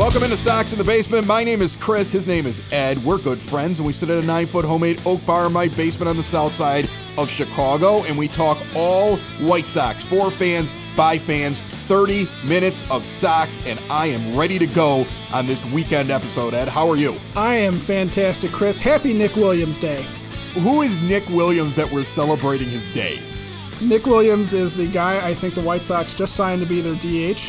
Welcome into Sox in the Basement. My name is Chris. His name is Ed. We're good friends, and we sit at a nine foot homemade oak bar in my basement on the south side of Chicago, and we talk all White Sox for fans, by fans, 30 minutes of Sox, and I am ready to go on this weekend episode. Ed, how are you? I am fantastic, Chris. Happy Nick Williams Day. Who is Nick Williams that we're celebrating his day? Nick Williams is the guy I think the White Sox just signed to be their DH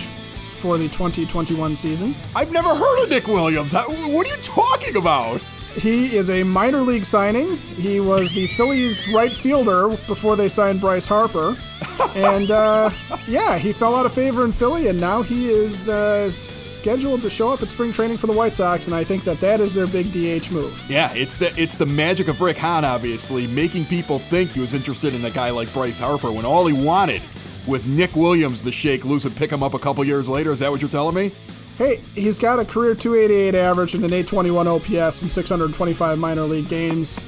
for the 2021 season. I've never heard of Nick Williams. What are you talking about? He is a minor league signing. He was the Phillies right fielder before they signed Bryce Harper. and uh, yeah, he fell out of favor in Philly, and now he is uh, scheduled to show up at spring training for the White Sox, and I think that that is their big DH move. Yeah, it's the it's the magic of Rick Hahn, obviously, making people think he was interested in a guy like Bryce Harper when all he wanted was Nick Williams to shake loose and pick him up a couple years later. Is that what you're telling me? Hey, he's got a career 288 average and an 821 OPS in 625 minor league games.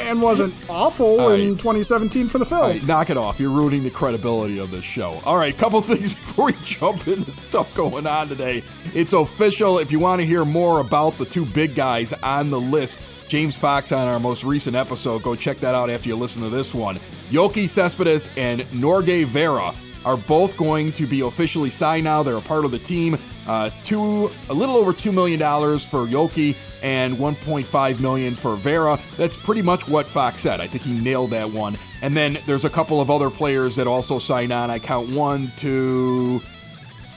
And wasn't awful right. in 2017 for the Phils. Right, knock it off. You're ruining the credibility of this show. All right, couple things before we jump into stuff going on today. It's official. If you want to hear more about the two big guys on the list, James Fox on our most recent episode, go check that out after you listen to this one. Yoelqui Cespedes and Norge Vera are both going to be officially signed now. They're a part of the team. Uh, two, a little over two million dollars for Yoelqui and 1.5 million for Vera. That's pretty much what Fox said. I think he nailed that one. And then there's a couple of other players that also sign on. I count one, two,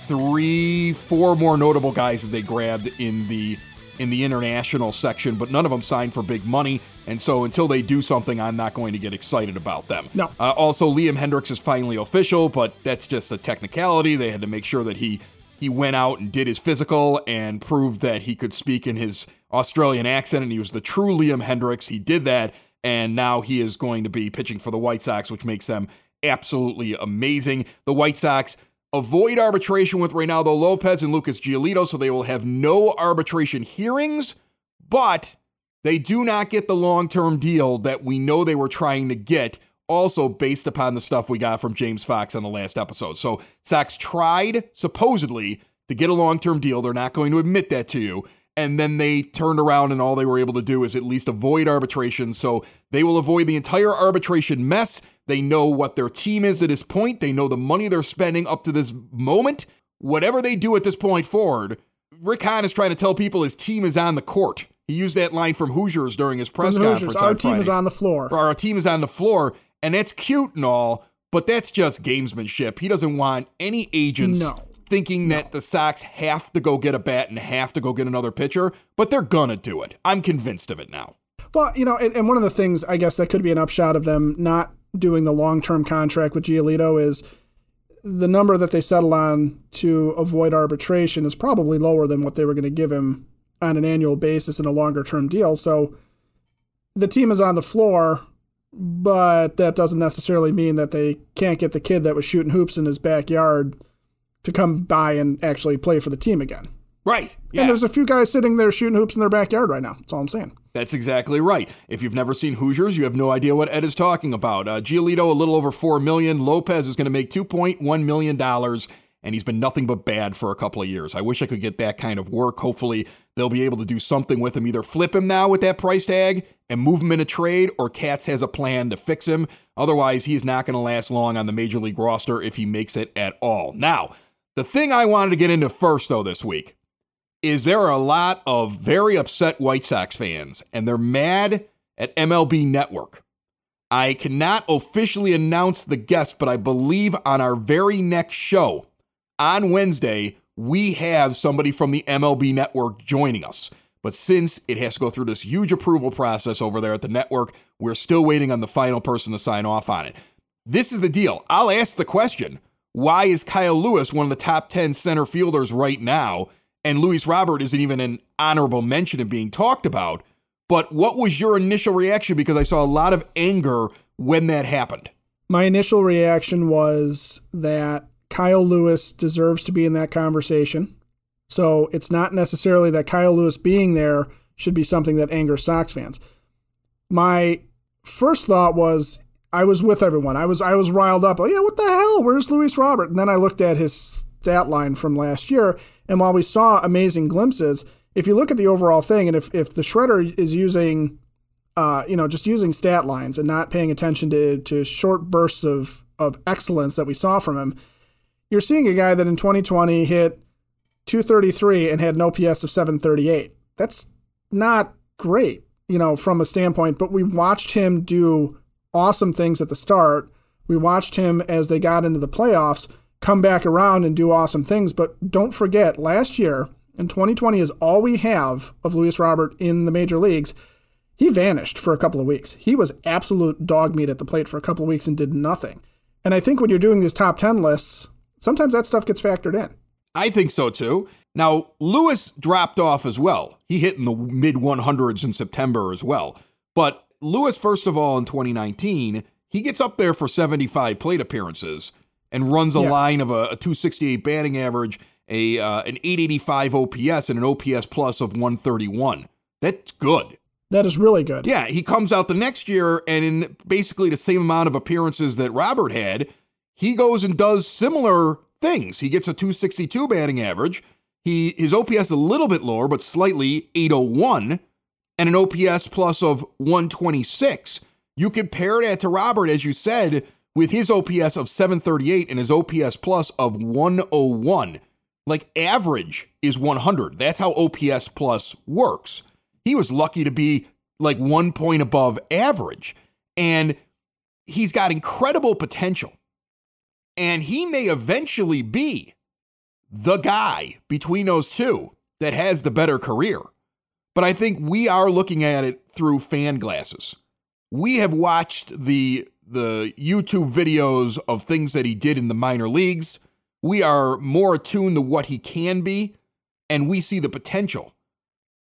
three, four more notable guys that they grabbed in the in the international section, but none of them signed for big money. And so until they do something, I'm not going to get excited about them. No. Uh, also, Liam Hendriks is finally official, but that's just a technicality. They had to make sure that he he went out and did his physical and proved that he could speak in his Australian accent and he was the true Liam Hendriks. He did that, and now he is going to be pitching for the White Sox, which makes them absolutely amazing. The White Sox avoid arbitration with Reynaldo Lopez and Lucas Giolito, so they will have no arbitration hearings, but they do not get the long term deal that we know they were trying to get, also based upon the stuff we got from James Fox on the last episode. So Sox tried, supposedly, to get a long term deal. They're not going to admit that to you. And then they turned around and all they were able to do is at least avoid arbitration. So they will avoid the entire arbitration mess. They know what their team is at this point. They know the money they're spending up to this moment. Whatever they do at this point forward, Rick Hahn is trying to tell people his team is on the court. He used that line from Hoosiers during his press conference. Our team Friday. is on the floor. Our team is on the floor, and that's cute and all, but that's just gamesmanship. He doesn't want any agents no. Thinking no. that the Sox have to go get a bat and have to go get another pitcher, but they're gonna do it. I'm convinced of it now. Well, you know, and, and one of the things I guess that could be an upshot of them not doing the long term contract with Giolito is the number that they settle on to avoid arbitration is probably lower than what they were going to give him on an annual basis in a longer term deal. So the team is on the floor, but that doesn't necessarily mean that they can't get the kid that was shooting hoops in his backyard to come by and actually play for the team again. Right. Yeah. And there's a few guys sitting there shooting hoops in their backyard right now. That's all I'm saying. That's exactly right. If you've never seen Hoosiers, you have no idea what Ed is talking about. Uh, Giolito, a little over four million. Lopez is going to make two point one million dollars, and he's been nothing but bad for a couple of years. I wish I could get that kind of work. Hopefully, they'll be able to do something with him. Either flip him now with that price tag and move him in a trade, or Katz has a plan to fix him. Otherwise, he is not going to last long on the major league roster if he makes it at all. Now, the thing I wanted to get into first, though, this week is there are a lot of very upset White Sox fans, and they're mad at MLB Network. I cannot officially announce the guest, but I believe on our very next show on Wednesday, we have somebody from the MLB Network joining us. But since it has to go through this huge approval process over there at the network, we're still waiting on the final person to sign off on it. This is the deal. I'll ask the question why is Kyle Lewis one of the top 10 center fielders right now? and Luis Robert isn't even an honorable mention of being talked about. But what was your initial reaction? Because I saw a lot of anger when that happened. My initial reaction was that Kyle Lewis deserves to be in that conversation. So it's not necessarily that Kyle Lewis being there should be something that angers Sox fans. My first thought was I was with everyone. I was I was riled up. Oh yeah, what the hell? Where's Luis Robert? And then I looked at his stat line from last year, and while we saw amazing glimpses, if you look at the overall thing, and if if the shredder is using, uh, you know, just using stat lines and not paying attention to to short bursts of of excellence that we saw from him, you're seeing a guy that in 2020 hit 233 and had an OPS of 738. That's not great, you know, from a standpoint, but we watched him do awesome things at the start. We watched him as they got into the playoffs come back around and do awesome things. But don't forget, last year, and 2020 is all we have of Luis Robert in the major leagues. He vanished for a couple of weeks. He was absolute dog meat at the plate for a couple of weeks and did nothing. And I think when you're doing these top 10 lists, sometimes that stuff gets factored in. I think so too. Now, Lewis dropped off as well. He hit in the mid 100s in September as well. But Lewis, first of all, in 2019, he gets up there for 75 plate appearances and runs a yeah. line of a, a, 268 batting average, a uh, an 885 OPS, and an OPS plus of 131. That's good. That is really good. Yeah, he comes out the next year and in basically the same amount of appearances that Robert had, he goes and does similar things. He gets a 262 batting average. He his OPS a little bit lower, but slightly 801, and an OPS plus of 126. You compare that to Robert, as you said, with his OPS of 738 and his OPS plus of 101. Like average is 100. That's how OPS plus works. He was lucky to be like one point above average. And he's got incredible potential. And he may eventually be the guy between those two that has the better career. But I think we are looking at it through fan glasses. We have watched the the YouTube videos of things that he did in the minor leagues. We are more attuned to what he can be and we see the potential.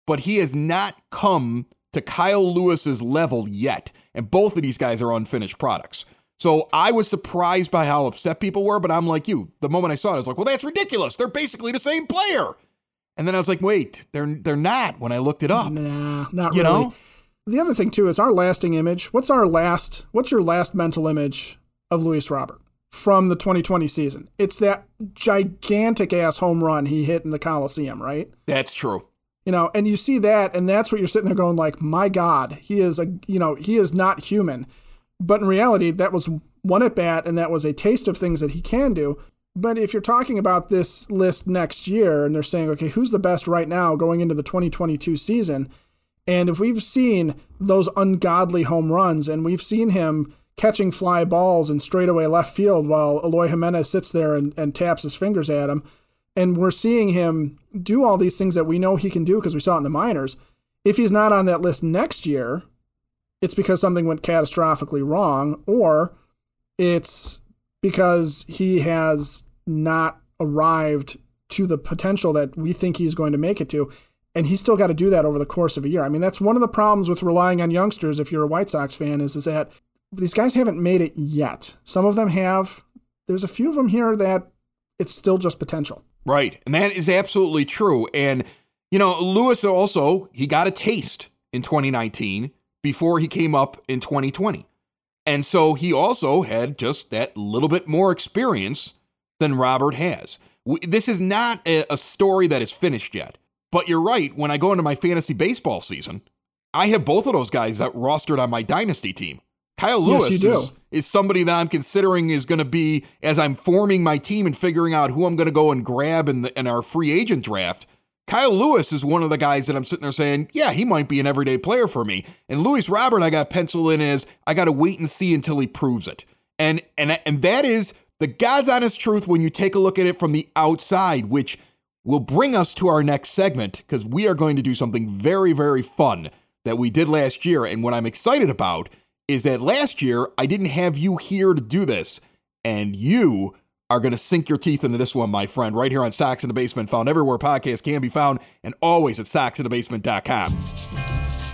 But he has not come to Kyle Lewis's level yet. And both of these guys are unfinished products. So I was surprised by how upset people were, but I'm like you. The moment I saw it, I was like, well, that's ridiculous. They're basically the same player. And then I was like, wait, they're they're not when I looked it up. Nah, not you really. Know? The other thing too is our lasting image. What's our last what's your last mental image of Luis Robert from the 2020 season? It's that gigantic ass home run he hit in the Coliseum, right? That's true. You know, and you see that and that's what you're sitting there going like, "My god, he is a, you know, he is not human." But in reality, that was one at bat, and that was a taste of things that he can do. But if you're talking about this list next year, and they're saying, okay, who's the best right now going into the 2022 season? And if we've seen those ungodly home runs, and we've seen him catching fly balls in straightaway left field while Eloy Jimenez sits there and, and taps his fingers at him, and we're seeing him do all these things that we know he can do because we saw it in the minors. If he's not on that list next year, it's because something went catastrophically wrong, or it's because he has not arrived to the potential that we think he's going to make it to. And he's still got to do that over the course of a year. I mean, that's one of the problems with relying on youngsters if you're a White Sox fan, is, is that these guys haven't made it yet. Some of them have. There's a few of them here that it's still just potential. Right. And that is absolutely true. And, you know, Lewis also, he got a taste in 2019 before he came up in 2020. And so he also had just that little bit more experience than Robert has. This is not a story that is finished yet. But you're right. When I go into my fantasy baseball season, I have both of those guys that rostered on my dynasty team. Kyle Lewis yes, is, is somebody that I'm considering is going to be, as I'm forming my team and figuring out who I'm going to go and grab in, the, in our free agent draft, Kyle Lewis is one of the guys that I'm sitting there saying, yeah, he might be an everyday player for me. And Luis Robert, I got penciled in as I got to wait and see until he proves it. And and and that is the God's honest truth when you take a look at it from the outside, which will bring us to our next segment because we are going to do something very very fun that we did last year. And what I'm excited about is that last year I didn't have you here to do this, and you are going to sink your teeth into this one, my friend, right here on Sox in the Basement, found everywhere podcasts can be found, and always at soxinthebasement.com.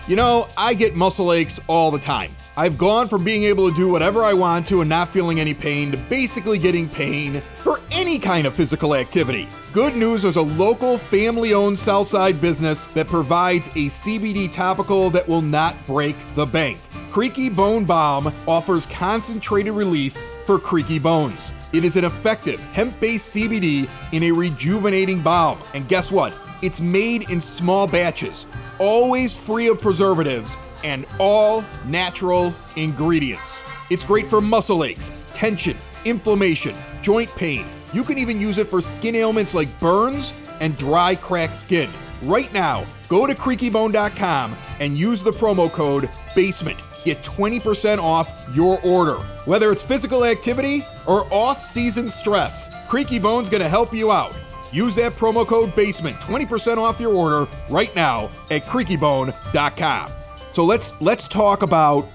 You know, I get muscle aches all the time. I've gone from being able to do whatever I want to and not feeling any pain to basically getting pain for any kind of physical activity. Good news there's a local family owned Southside business that provides a CBD topical that will not break the bank. Creaky Bone Balm offers concentrated relief for creaky bones. It is an effective hemp based CBD in a rejuvenating balm. And guess what? It's made in small batches, always free of preservatives, and all natural ingredients. It's great for muscle aches, tension, inflammation, joint pain. You can even use it for skin ailments like burns and dry, cracked skin. Right now, go to creakybone.com and use the promo code BASEMENT. Get 20% off your order. Whether it's physical activity or off season stress, Creaky Bone's gonna help you out. Use that promo code BASEMENT, 20% off your order right now at creakybone.com. So let's let's talk about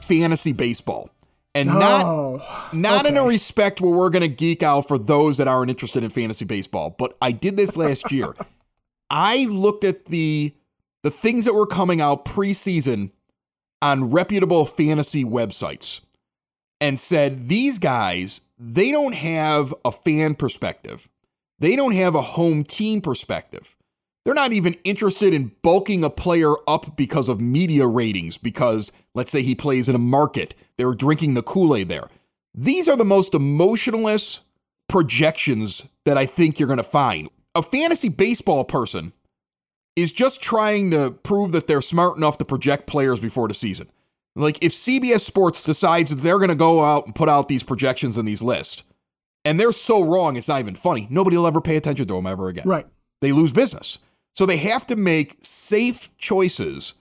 fantasy baseball. And not Oh, not in a respect where we're going to geek out for those that aren't interested in fantasy baseball, but I did this last year. I looked at the the things that were coming out preseason on reputable fantasy websites and said these guys, they don't have a fan perspective. They don't have a home team perspective. They're not even interested in bulking a player up because of media ratings, because let's say he plays in a market. They're drinking the Kool Aid there. These are the most emotionless projections that I think you're going to find. A fantasy baseball person is just trying to prove that they're smart enough to project players before the season. Like if CBS Sports decides that they're going to go out and put out these projections and these lists, and they're so wrong, it's not even funny. Nobody will ever pay attention to them ever again Right. they lose business. So they have to make safe choices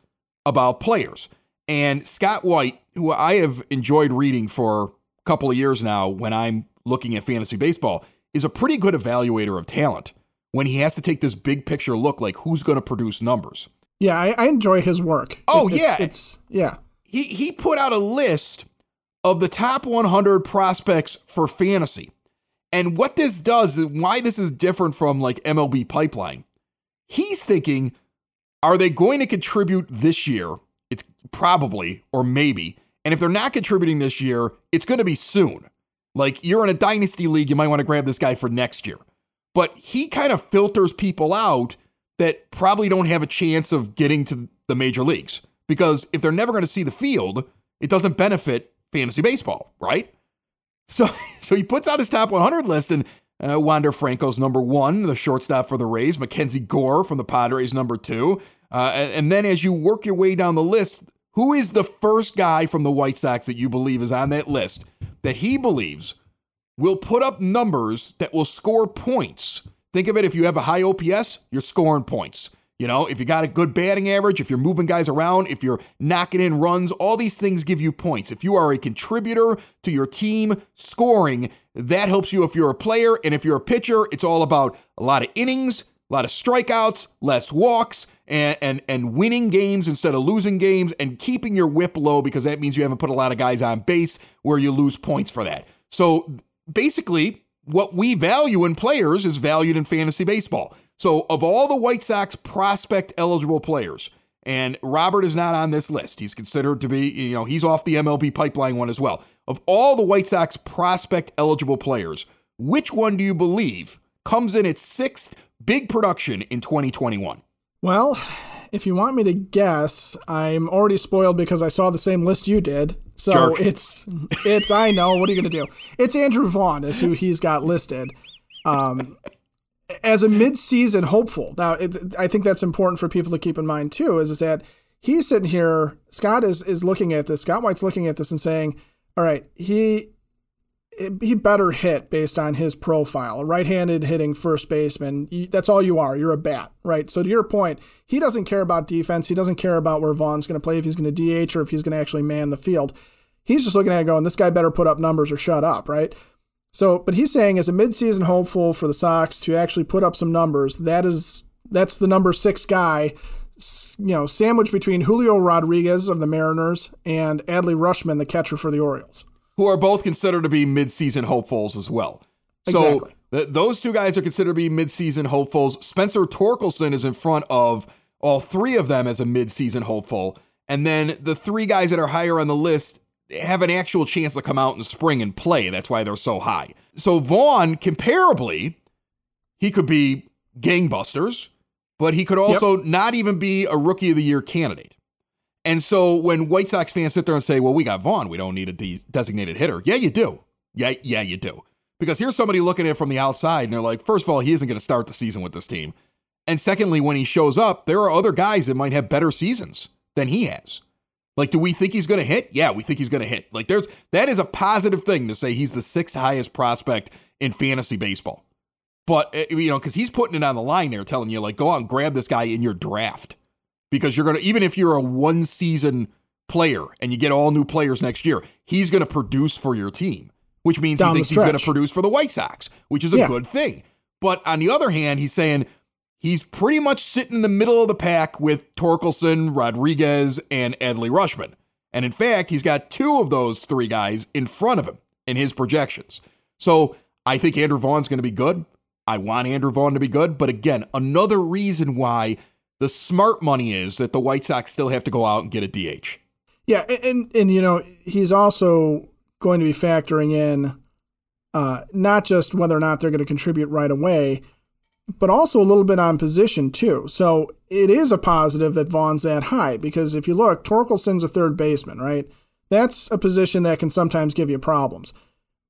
about players. And Scott White, who I have enjoyed reading for a couple of years now when I'm looking at fantasy baseball, is a pretty good evaluator of talent when he has to take this big picture look like who's going to produce numbers. Yeah, I, I enjoy his work. Oh, It- it's, yeah. It's yeah. He he put out a list of the top 100 prospects for fantasy. And what this does, why this is different from like MLB pipeline, he's thinking, are they going to contribute this year? It's probably, or maybe. And if they're not contributing this year, it's going to be soon. Like you're in a dynasty league, you might want to grab this guy for next year. But he kind of filters people out that probably don't have a chance of getting to the major leagues because if they're never going to see the field, it doesn't benefit fantasy baseball, right? So, so he puts out his top 100 list, and uh, Wander Franco's number one, the shortstop for the Rays. Mackenzie Gore from the Padres, number two. Uh, and, and then as you work your way down the list, who is the first guy from the White Sox that you believe is on that list that he believes will put up numbers that will score points? Think of it if you have a high OPS, you're scoring points. You know, if you got a good batting average, if you're moving guys around, if you're knocking in runs, all these things give you points. If you are a contributor to your team scoring, that helps you if you're a player. And if you're a pitcher, it's all about a lot of innings, a lot of strikeouts, less walks, and, and, and winning games instead of losing games, and keeping your whip low because that means you haven't put a lot of guys on base where you lose points for that. So basically, what we value in players is valued in fantasy baseball. So, of all the White Sox prospect eligible players, and Robert is not on this list, he's considered to be, you know, he's off the MLB pipeline one as well. Of all the White Sox prospect eligible players, which one do you believe comes in its sixth big production in 2021? Well, if you want me to guess, I'm already spoiled because I saw the same list you did. So Jerk. it's it's I know. What are you gonna do? It's Andrew Vaughn is who he's got listed. Um, as a mid-season hopeful. Now, it, I think that's important for people to keep in mind too. Is is that he's sitting here? Scott is is looking at this. Scott White's looking at this and saying, "All right, he he better hit based on his profile. A right-handed hitting first baseman, that's all you are. You're a bat, right? So to your point, he doesn't care about defense. He doesn't care about where Vaughn's going to play, if he's going to DH or if he's going to actually man the field. He's just looking at it going, this guy better put up numbers or shut up, right? So, but he's saying as a midseason hopeful for the Sox to actually put up some numbers, that is that's the number six guy, you know, sandwiched between Julio Rodriguez of the Mariners and Adley Rutschman, the catcher for the Orioles. Who are both considered to be midseason hopefuls as well. Exactly. So th- those two guys are considered to be midseason hopefuls. Spencer Torkelson is in front of all three of them as a midseason hopeful. And then the three guys that are higher on the list have an actual chance to come out in spring and play. That's why they're so high. So Vaughn, comparably, he could be gangbusters, but he could also yep. not even be a rookie of the year candidate. And so when White Sox fans sit there and say, "Well, we got Vaughn, we don't need a de- designated hitter," yeah, you do. Yeah, yeah, you do. Because here's somebody looking at it from the outside, and they're like, first of all, he isn't going to start the season with this team, and secondly, when he shows up, there are other guys that might have better seasons than he has. Like, do we think he's going to hit? Yeah, we think he's going to hit. Like, there's that is a positive thing to say he's the sixth highest prospect in fantasy baseball. But eh, you know, because he's putting it on the line there, telling you like, go out and grab this guy in your draft because you're gonna even if you're a one season player and you get all new players next year, he's gonna produce for your team, which means Down he thinks he's gonna produce for the White Sox, which is a yeah. good thing. But on the other hand, he's saying he's pretty much sitting in the middle of the pack with Torkelson, Rodriguez, and Adley Rutschman. And in fact, he's got two of those three guys in front of him in his projections. So I think Andrew Vaughn's going to be good. I want Andrew Vaughn to be good. But again, another reason why the smart money is that the White Sox still have to go out and get a DH. Yeah, and and you know he's also going to be factoring in uh, not just whether or not they're going to contribute right away, but also a little bit on position too. So it is a positive that Vaughn's that high because if you look, Torkelson's a third baseman, right? That's a position that can sometimes give you problems.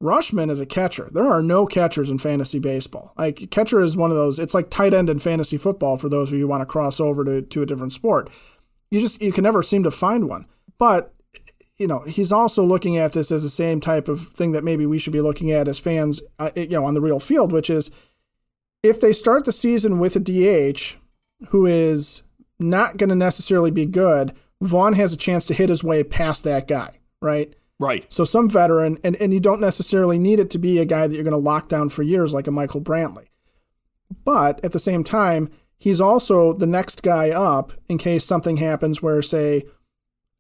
Rutschman is a catcher. There are no catchers in fantasy baseball. Like catcher is one of those. It's like tight end in fantasy football for those of you who want to cross over to, to a different sport. You just you can never seem to find one. But you know he's also looking at this as the same type of thing that maybe we should be looking at as fans, uh, you know, on the real field, which is if they start the season with a DH who is not going to necessarily be good, Vaughn has a chance to hit his way past that guy, right? Right. So some veteran, and, and you don't necessarily need it to be a guy that you're going to lock down for years like a Michael Brantley. But at the same time, he's also the next guy up in case something happens where, say,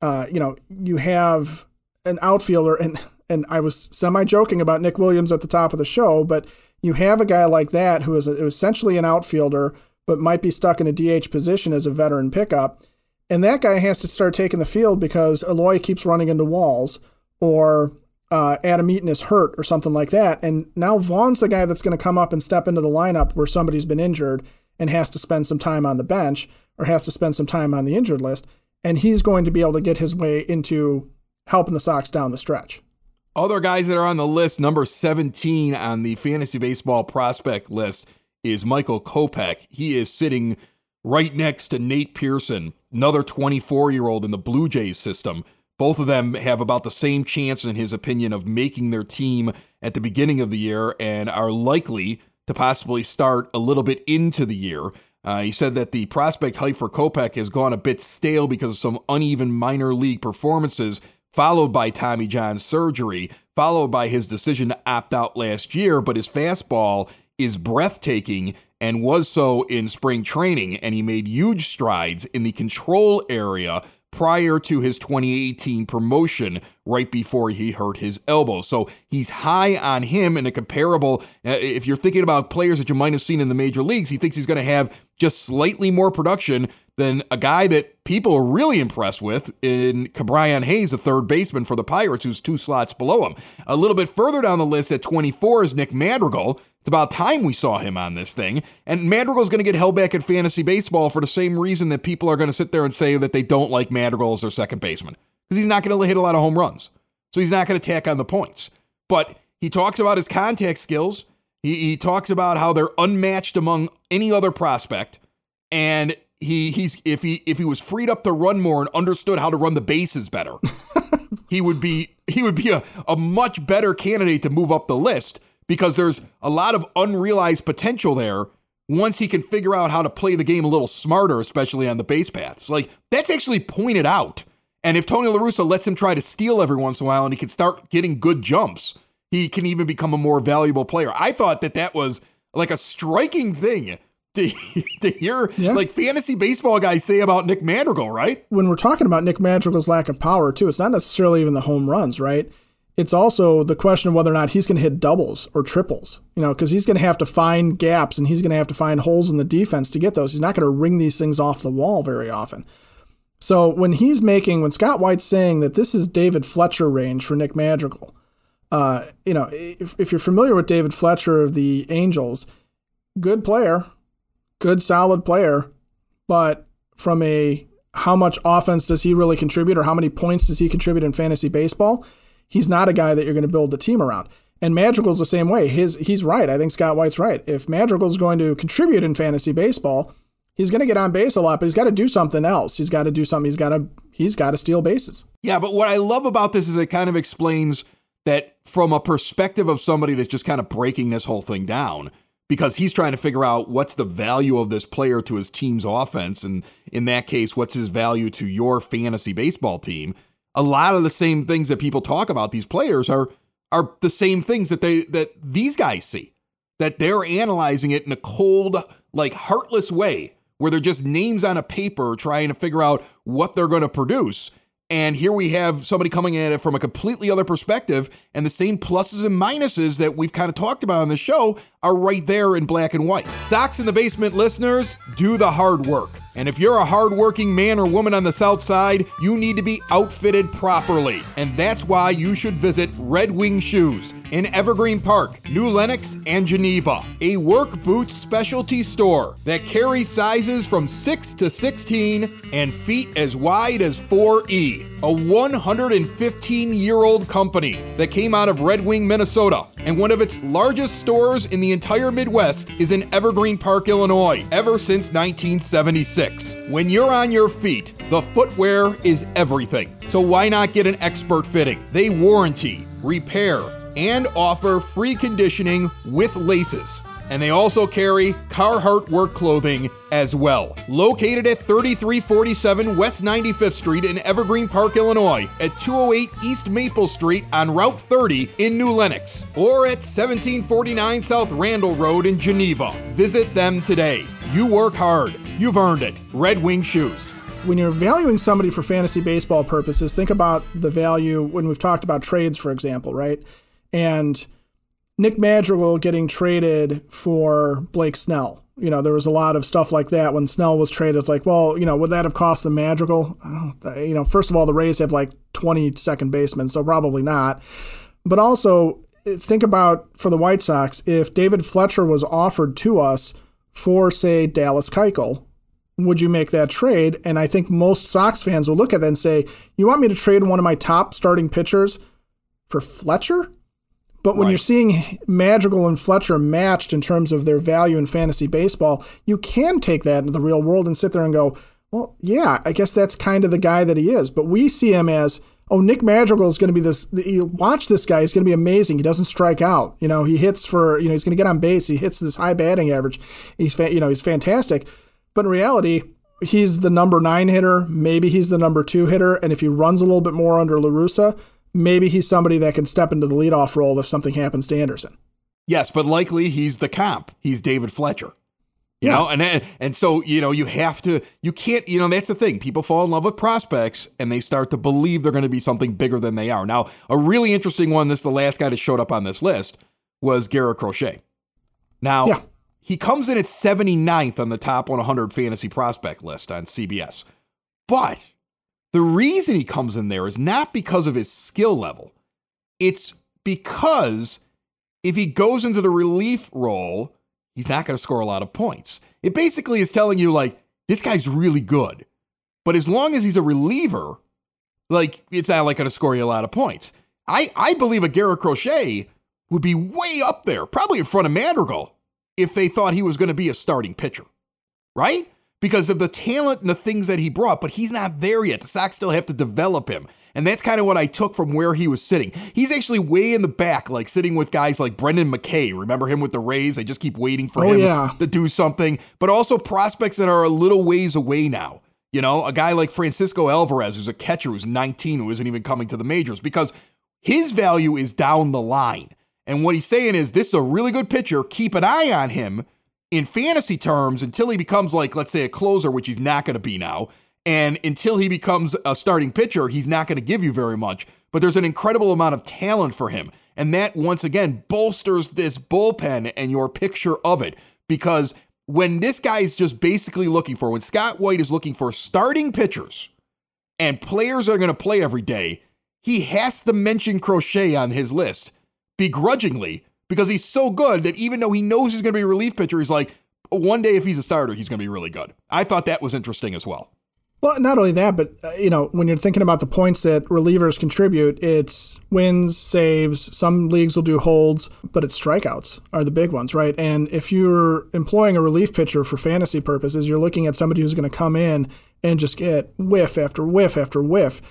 uh, you know, you have an outfielder, and and I was semi joking about Nick Williams at the top of the show, but you have a guy like that who is a, essentially an outfielder, but might be stuck in a DH position as a veteran pickup. And that guy has to start taking the field because Eloy keeps running into walls or uh, Adam Eaton is hurt or something like that. And now Vaughn's the guy that's going to come up and step into the lineup where somebody's been injured and has to spend some time on the bench or has to spend some time on the injured list. And he's going to be able to get his way into helping the Sox down the stretch. Other guys that are on the list, number 17 on the fantasy baseball prospect list is Michael Kopech. He is sitting right next to Nate Pearson, another 24 year old in the Blue Jays system. Both of them have about the same chance, in his opinion, of making their team at the beginning of the year and are likely to possibly start a little bit into the year. Uh, he said that the prospect hype for Kopech has gone a bit stale because of some uneven minor league performances, followed by Tommy John surgery, followed by his decision to opt out last year. But his fastball is breathtaking and was so in spring training, and he made huge strides in the control area prior to his 2018 promotion right before he hurt his elbow. So he's high on him in a comparable. Uh, if you're thinking about players that you might have seen in the major leagues, he thinks he's going to have just slightly more production than a guy that people are really impressed with in Ke'Bryan Hayes, the third baseman for the Pirates, who's two slots below him. A little bit further down the list at 24 is Nick Madrigal. It's about time we saw him on this thing. And Madrigal's going to get held back in fantasy baseball for the same reason that people are going to sit there and say that they don't like Madrigal as their second baseman. Because he's not going to hit a lot of home runs. So he's not going to tack on the points. But he talks about his contact skills. He, he talks about how they're unmatched among any other prospect. And he he's if he if he was freed up to run more and understood how to run the bases better, he would be he would be a, a much better candidate to move up the list because there's a lot of unrealized potential there once he can figure out how to play the game a little smarter, especially on the base paths. Like that's actually pointed out. And if Tony LaRussa lets him try to steal every once in a while and he can start getting good jumps, he can even become a more valuable player. I thought that that was like a striking thing to, to hear yeah. like fantasy baseball guys say about Nick Madrigal, right? When we're talking about Nick Madrigal's lack of power, too, it's not necessarily even the home runs, right? It's also the question of whether or not he's going to hit doubles or triples, you know, because he's going to have to find gaps and he's going to have to find holes in the defense to get those. He's not going to ring these things off the wall very often. So when he's making, when Scott White's saying that this is David Fletcher range for Nick Madrigal, uh, you know, if, if you're familiar with David Fletcher of the Angels, good player, good solid player, but from a how much offense does he really contribute or how many points does he contribute in fantasy baseball? He's not a guy that you're going to build the team around. And Madrigal's the same way. His he's right. I think Scott White's right. If Madrigal's going to contribute in fantasy baseball, he's going to get on base a lot, but he's got to do something else. He's got to do something. He's got to he's got to steal bases. Yeah, but what I love about this is it kind of explains that from a perspective of somebody that's just kind of breaking this whole thing down because he's trying to figure out what's the value of this player to his team's offense and in that case what's his value to your fantasy baseball team a lot of the same things that people talk about these players are are the same things that they that these guys see that they're analyzing it in a cold like heartless way where they're just names on a paper trying to figure out what they're going to produce and here we have somebody coming at it from a completely other perspective, and the same pluses and minuses that we've kind of talked about on the show are right there in black and white. Sox in the Basement listeners, do the hard work. And if you're a hardworking man or woman on the South Side, you need to be outfitted properly. And that's why you should visit Red Wing Shoes in Evergreen Park, New Lenox, and Geneva. A work boots specialty store that carries sizes from 6 to 16 and feet as wide as 4E. A 115 year old company that came out of Red Wing, Minnesota, and one of its largest stores in the entire Midwest is in Evergreen Park, Illinois, ever since 1976. When you're on your feet, the footwear is everything. So why not get an expert fitting? They warranty, repair, and offer free conditioning with laces. And they also carry Carhartt work clothing as well. Located at 3347 West 95th Street in Evergreen Park, Illinois, at 208 East Maple Street on Route 30 in New Lenox, or at 1749 South Randall Road in Geneva. Visit them today. You work hard. You've earned it. Red Wing Shoes when you're valuing somebody for fantasy baseball purposes, think about the value when we've talked about trades, for example, right? And Nick Madrigal getting traded for Blake Snell. You know, there was a lot of stuff like that when Snell was traded. It's like, well, you know, would that have cost the Madrigal? Oh, you know, first of all, the Rays have like 20 second basemen, so probably not. But also, think about for the White Sox, if David Fletcher was offered to us for, say, Dallas Keuchel, would you make that trade? And I think most Sox fans will look at that and say, you want me to trade one of my top starting pitchers for Fletcher? But when right. you're seeing Madrigal and Fletcher matched in terms of their value in fantasy baseball, you can take that into the real world and sit there and go, well, yeah, I guess that's kind of the guy that he is. But we see him as, oh, Nick Madrigal is going to be this. You watch this guy; he's going to be amazing. He doesn't strike out. You know, he hits for. You know, he's going to get on base. He hits this high batting average. He's, fa- you know, he's fantastic. But in reality, he's the number nine hitter. Maybe he's the number two hitter. And if he runs a little bit more under La Russa, maybe he's somebody that can step into the leadoff role if something happens to Anderson. Yes, but likely he's the comp. He's David Fletcher. You yeah. know, and and so you know you have to you can't you know that's the thing. People fall in love with prospects and they start to believe they're going to be something bigger than they are. Now, a really interesting one. This is the last guy that showed up on this list was Garrett Crochet. Now, yeah. he comes in at 79th on the top 100 fantasy prospect list on CBS, but the reason he comes in there is not because of his skill level. It's because if he goes into the relief role, he's not going to score a lot of points. It basically is telling you, like, this guy's really good. But as long as he's a reliever, like, it's not like going to score you a lot of points. I, I believe a Garrett Crochet would be way up there, probably in front of Madrigal, if they thought he was going to be a starting pitcher, right? Because of the talent and the things that he brought, but he's not there yet. The Sox still have to develop him. And that's kind of what I took from where he was sitting. He's actually way in the back, like sitting with guys like Brendan McKay. Remember him with the Rays? I just keep waiting for oh, him yeah. to do something. But also prospects that are a little ways away now. You know, a guy like Francisco Alvarez, who's a catcher who's 19, who isn't even coming to the majors because his value is down the line. And what he's saying is, this is a really good pitcher. Keep an eye on him in fantasy terms until he becomes like let's say a closer which he's not going to be now and until he becomes a starting pitcher he's not going to give you very much but there's an incredible amount of talent for him. And that once again bolsters this bullpen and your picture of it because when this guy is just basically looking for, when Scott White is looking for starting pitchers and players that are going to play every day, he has to mention Crochet on his list begrudgingly because he's so good that even though he knows he's going to be a relief pitcher, he's like, one day if he's a starter, he's going to be really good. I thought that was interesting as well. Well, not only that, but uh, you know, when you're thinking about the points that relievers contribute, it's wins, saves. Some leagues will do holds, but it's strikeouts are the big ones, right? And if you're employing a relief pitcher for fantasy purposes, you're looking at somebody who's going to come in and just get whiff after whiff after whiff.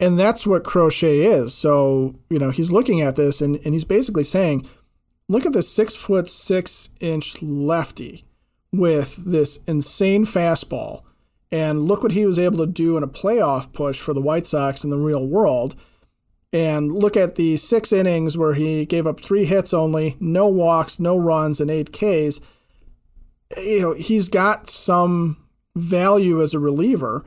And that's what Crochet is. So, you know, he's looking at this and, and he's basically saying, look at this six foot six inch lefty with this insane fastball and look what he was able to do in a playoff push for the White Sox in the real world. And look at the six innings where he gave up three hits only, no walks, no runs, and eight Ks. You know, he's got some value as a reliever.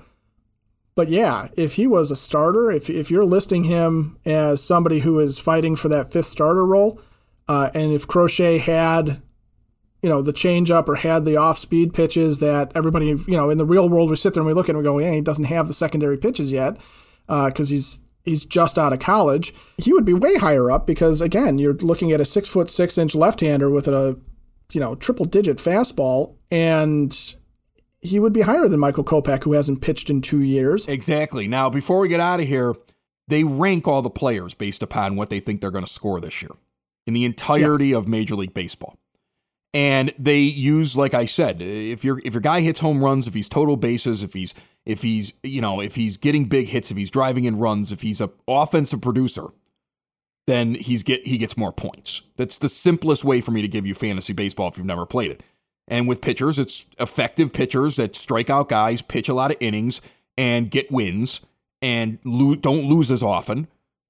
But yeah, if he was a starter, if, if you're listing him as somebody who is fighting for that fifth starter role, uh, and if Crochet had you know, the changeup or had the off speed pitches that everybody, you know, in the real world, we sit there and we look at him and go, yeah, he doesn't have the secondary pitches yet because uh, he's he's just out of college. He would be way higher up because again, you're looking at a six foot six inch left hander with a you know triple digit fastball, and he would be higher than Michael Kopech, who hasn't pitched in two years. Exactly. Now, before we get out of here, they rank all the players based upon what they think they're going to score this year in the entirety yeah. of Major League Baseball and they use like I said, if your if your guy hits home runs, if he's total bases, if he's if he's you know if he's getting big hits, if he's driving in runs, if he's a offensive producer, then he's get he gets more points. That's the simplest way for me to give you fantasy baseball if you've never played it. And with pitchers, it's effective pitchers that strike out guys, pitch a lot of innings, and get wins, and lo- don't lose as often,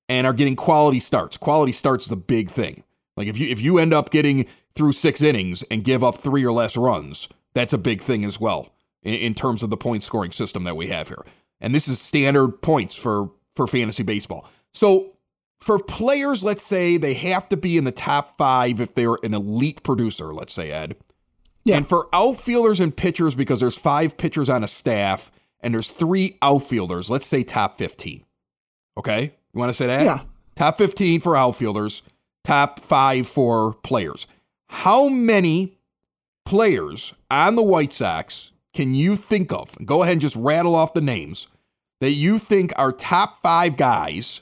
and are getting quality starts. Quality starts is a big thing. Like if you if you end up getting through six innings and give up three or less runs, that's a big thing as well in, in terms of the point scoring system that we have here. And this is standard points for for fantasy baseball. So for players, let's say they have to be in the top five if they're an elite producer, let's say, Ed. Yeah. And for outfielders and pitchers, because there's five pitchers on a staff and there's three outfielders, let's say top 15. Okay? You want to say that? Yeah. Top 15 for outfielders, top five for players. How many players on the White Sox can you think of? Go ahead and just rattle off the names that you think are top five guys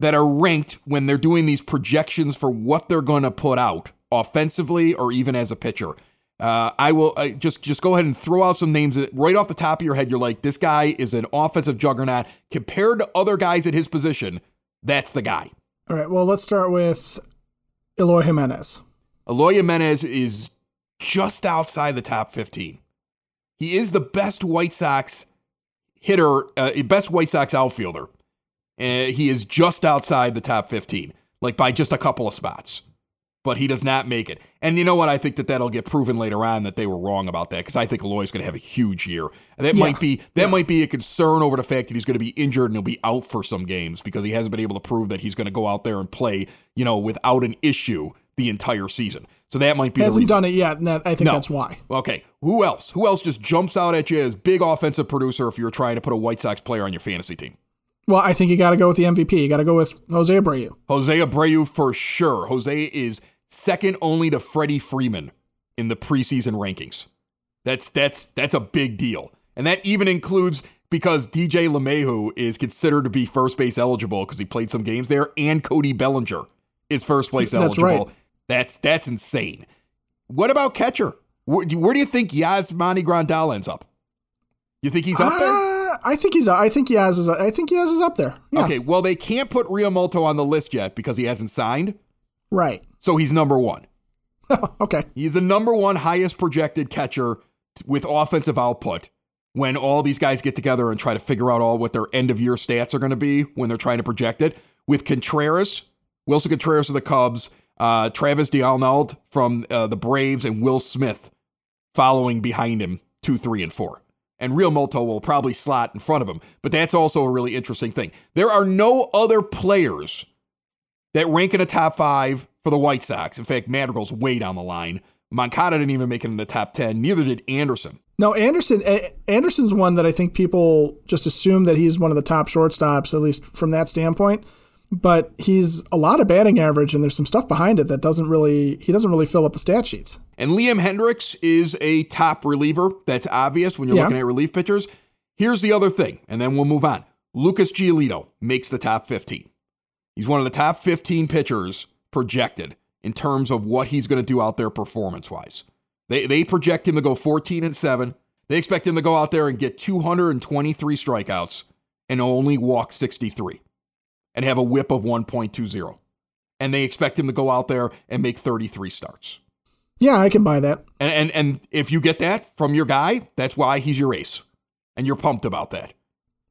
that are ranked when they're doing these projections for what they're going to put out offensively or even as a pitcher. Uh, I will just just go ahead and throw out some names that right off the top of your head. You're like, this guy is an offensive juggernaut compared to other guys at his position. That's the guy. All right. Well, let's start with Eloy Jimenez. Eloy Jimenez is just outside the top 15. He is the best White Sox hitter, uh, best White Sox outfielder. Uh, he is just outside the top 15, like by just a couple of spots. But he does not make it. And you know what? I think that that'll get proven later on that they were wrong about that because I think Eloy's going to have a huge year. And that yeah. might be that yeah. might be a concern over the fact that he's going to be injured and he'll be out for some games because he hasn't been able to prove that he's going to go out there and play, you know, without an issue the entire season. So that might be hasn't done it yet, and that, I think no. that's why. Okay, who else? Who else just jumps out at you as big offensive producer if you're trying to put a White Sox player on your fantasy team? Well, I think you got to go with the MVP. You got to go with Jose Abreu. Jose Abreu for sure. Jose is second only to Freddie Freeman in the preseason rankings. That's that's that's a big deal, and that even includes because DJ LeMahieu is considered to be first base eligible because he played some games there, and Cody Bellinger is first place eligible. That's right. That's that's insane. What about catcher? Where, where do you think Yasmani Grandal ends up? You think he's up uh, there? I think he's. I think Yaz is. I think Yaz is up there. Yeah. Okay. Well, they can't put Realmuto on the list yet because he hasn't signed. Right. So he's number one. okay. He's the number one highest projected catcher with offensive output when all these guys get together and try to figure out all what their end of year stats are going to be when they're trying to project it. With Contreras, Willson Contreras of the Cubs, uh, Travis d'Arnaud from uh, the Braves, and Will Smith following behind him, two, three, and four. and Realmuto will probably slot in front of him. But that's also a really interesting thing. There are no other players that rank in the top five for the White Sox. In fact, Madrigal's way down the line. Moncada didn't even make it in the top 10. Neither did Anderson. No, Anderson. Eh, Anderson's one that I think people just assume that he's one of the top shortstops, at least from that standpoint. But he's a lot of batting average, and there's some stuff behind it that doesn't really he doesn't really fill up the stat sheets. And Liam Hendriks is a top reliever. That's obvious when you're yeah. looking at relief pitchers. Here's the other thing, and then we'll move on. Lucas Giolito makes the top 15. He's one of the top 15 pitchers projected in terms of what he's going to do out there performance wise. They, they project him to go 14 and 7. They expect him to go out there and get 223 strikeouts and only walk 63 and have a whip of 1.20. And they expect him to go out there and make 33 starts. Yeah, I can buy that. And, and and if you get that from your guy, that's why he's your ace. And you're pumped about that.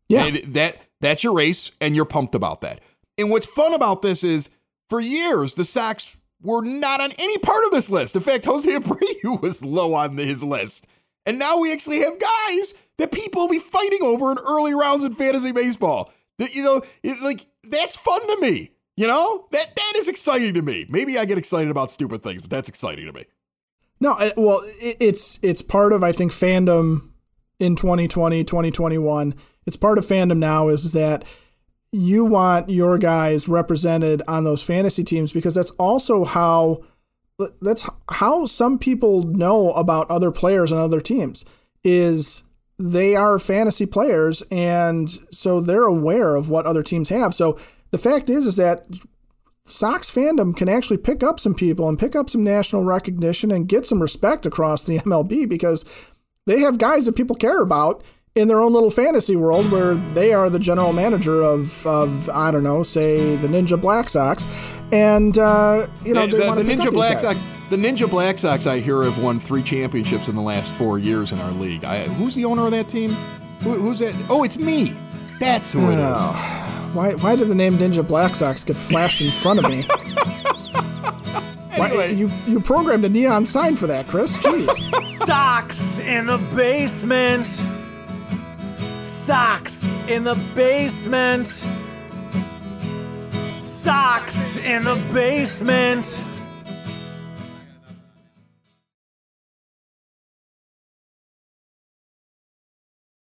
Yeah. And that that's your ace and you're pumped about that. And what's fun about this is for years the Sox were not on any part of this list. In fact, Jose Abreu was low on his list. And now we actually have guys that people will be fighting over in early rounds in fantasy baseball. That you know, it, like that's fun to me. You know, that that is exciting to me. Maybe I get excited about stupid things, but that's exciting to me. No, well, it, it's it's part of I think fandom in 2020, 2021. It's part of fandom now is that you want your guys represented on those fantasy teams because that's also how that's how some people know about other players and other teams is they are fantasy players and so they're aware of what other teams have. So the fact is is that Sox fandom can actually pick up some people and pick up some national recognition and get some respect across the MLB because they have guys that people care about in their own little fantasy world where they are the general manager of, of I don't know, say the Ninja Black Sox, and uh, you know the, the, the Ninja Black Sox. The Ninja Black Sox, I hear, have won three championships in the last four years in our league. I, who's the owner of that team? Who, who's that? Oh, it's me. That's who it is. Why, why did the name Ninja Black Sox get flashed in front of me? anyway. Why, you you programmed a neon sign for that, Chris. Jeez. Sox in the basement Sox in the basement. Sox in the basement.